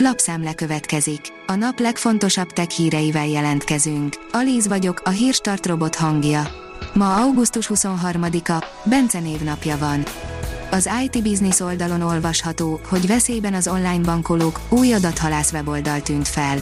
Lapszemle következik. A nap legfontosabb tech híreivel jelentkezünk. Alíz vagyok, a hírstart robot hangja. Ma augusztus 23-a, Bence névnapja van. Az IT Business oldalon olvasható, hogy veszélyben az online bankolók, új adathalász weboldal tűnt fel.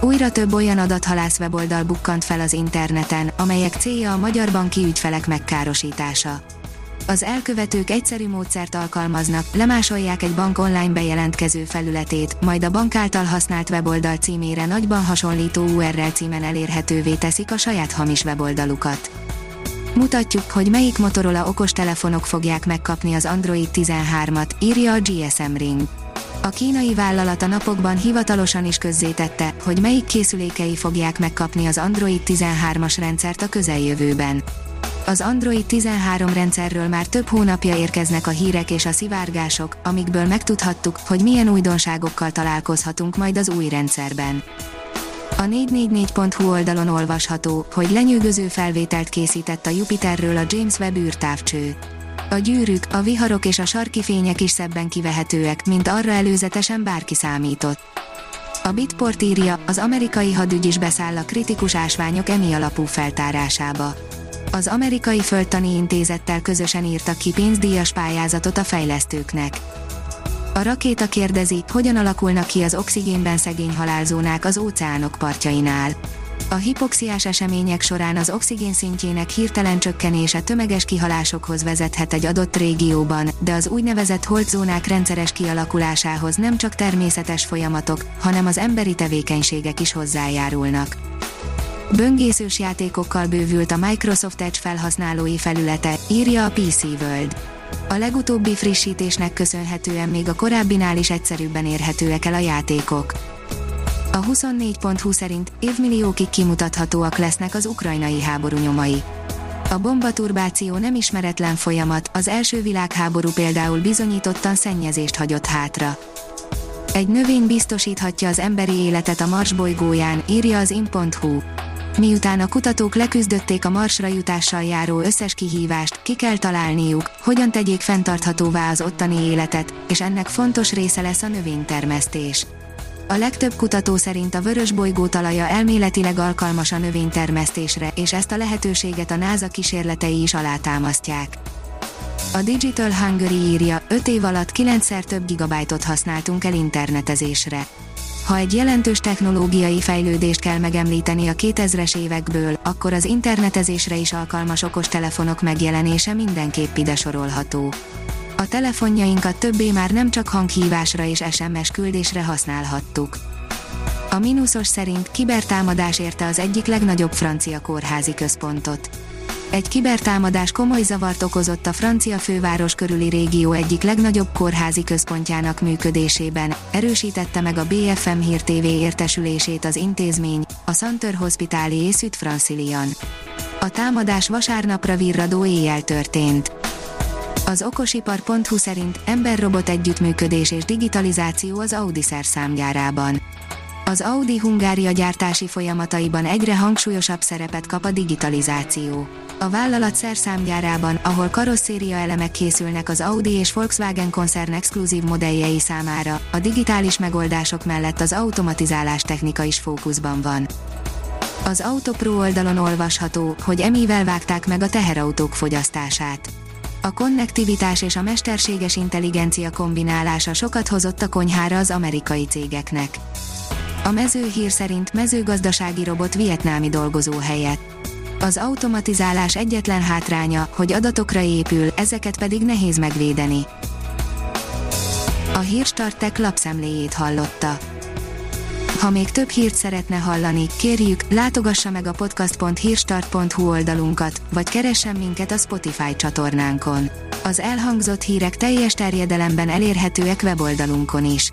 Újra több olyan adathalász weboldal bukkant fel az interneten, amelyek célja a magyar banki ügyfelek megkárosítása. Az elkövetők egyszerű módszert alkalmaznak, lemásolják egy bank online bejelentkező felületét, majd a bank által használt weboldal címére nagyban hasonlító URL címen elérhetővé teszik a saját hamis weboldalukat. Mutatjuk, hogy melyik Motorola okostelefonok fogják megkapni az Android 13-at, írja a GSM Ring. A kínai vállalat a napokban hivatalosan is közzétette, hogy melyik készülékei fogják megkapni az Android 13-as rendszert a közeljövőben. Az Android 13 rendszerről már több hónapja érkeznek a hírek és a szivárgások, amikből megtudhattuk, hogy milyen újdonságokkal találkozhatunk majd az új rendszerben. A 444.hu oldalon olvasható, hogy lenyűgöző felvételt készített a Jupiterről a James Webb űrtávcső. A gyűrűk, a viharok és a sarki fények is szebben kivehetőek, mint arra előzetesen bárki számított. A Bitport írja, az amerikai hadügy is beszáll a kritikus ásványok emi alapú feltárásába az amerikai földtani intézettel közösen írtak ki pénzdíjas pályázatot a fejlesztőknek. A rakéta kérdezi, hogyan alakulnak ki az oxigénben szegény halálzónák az óceánok partjainál. A hipoxiás események során az oxigén szintjének hirtelen csökkenése tömeges kihalásokhoz vezethet egy adott régióban, de az úgynevezett holtzónák rendszeres kialakulásához nem csak természetes folyamatok, hanem az emberi tevékenységek is hozzájárulnak. Böngészős játékokkal bővült a Microsoft Edge felhasználói felülete, írja a PC World. A legutóbbi frissítésnek köszönhetően még a korábbinál is egyszerűbben érhetőek el a játékok. A 24.20 szerint évmilliókig kimutathatóak lesznek az ukrajnai háború nyomai. A bombaturbáció nem ismeretlen folyamat, az első világháború például bizonyítottan szennyezést hagyott hátra. Egy növény biztosíthatja az emberi életet a Mars bolygóján, írja az in.hu. Miután a kutatók leküzdötték a Marsra jutással járó összes kihívást, ki kell találniuk, hogyan tegyék fenntarthatóvá az ottani életet, és ennek fontos része lesz a növénytermesztés. A legtöbb kutató szerint a vörös bolygó talaja elméletileg alkalmas a növénytermesztésre, és ezt a lehetőséget a NASA kísérletei is alátámasztják. A Digital Hungary írja, 5 év alatt 9-szer több gigabájtot használtunk el internetezésre. Ha egy jelentős technológiai fejlődést kell megemlíteni a 2000-es évekből, akkor az internetezésre is alkalmas okostelefonok megjelenése mindenképp ide sorolható. A telefonjainkat többé már nem csak hanghívásra és SMS küldésre használhattuk. A mínuszos szerint kibertámadás érte az egyik legnagyobb francia kórházi központot. Egy kibertámadás komoly zavart okozott a francia főváros körüli régió egyik legnagyobb kórházi központjának működésében, erősítette meg a BFM Hír TV értesülését az intézmény, a Santer Hospitali és Sud Francilian. A támadás vasárnapra virradó éjjel történt. Az okosipar.hu szerint ember-robot együttműködés és digitalizáció az Audi szerszámgyárában. Az Audi Hungária gyártási folyamataiban egyre hangsúlyosabb szerepet kap a digitalizáció. A vállalat szerszámgyárában, ahol karosszéria elemek készülnek az Audi és Volkswagen koncern exkluzív modelljei számára, a digitális megoldások mellett az automatizálás technika is fókuszban van. Az Autopro oldalon olvasható, hogy emivel vágták meg a teherautók fogyasztását. A konnektivitás és a mesterséges intelligencia kombinálása sokat hozott a konyhára az amerikai cégeknek. A mezőhír szerint mezőgazdasági robot vietnámi dolgozó helyett az automatizálás egyetlen hátránya, hogy adatokra épül, ezeket pedig nehéz megvédeni. A Hírstartek lapszemléjét hallotta. Ha még több hírt szeretne hallani, kérjük, látogassa meg a podcast.hírstart.hu oldalunkat, vagy keressen minket a Spotify csatornánkon. Az elhangzott hírek teljes terjedelemben elérhetőek weboldalunkon is.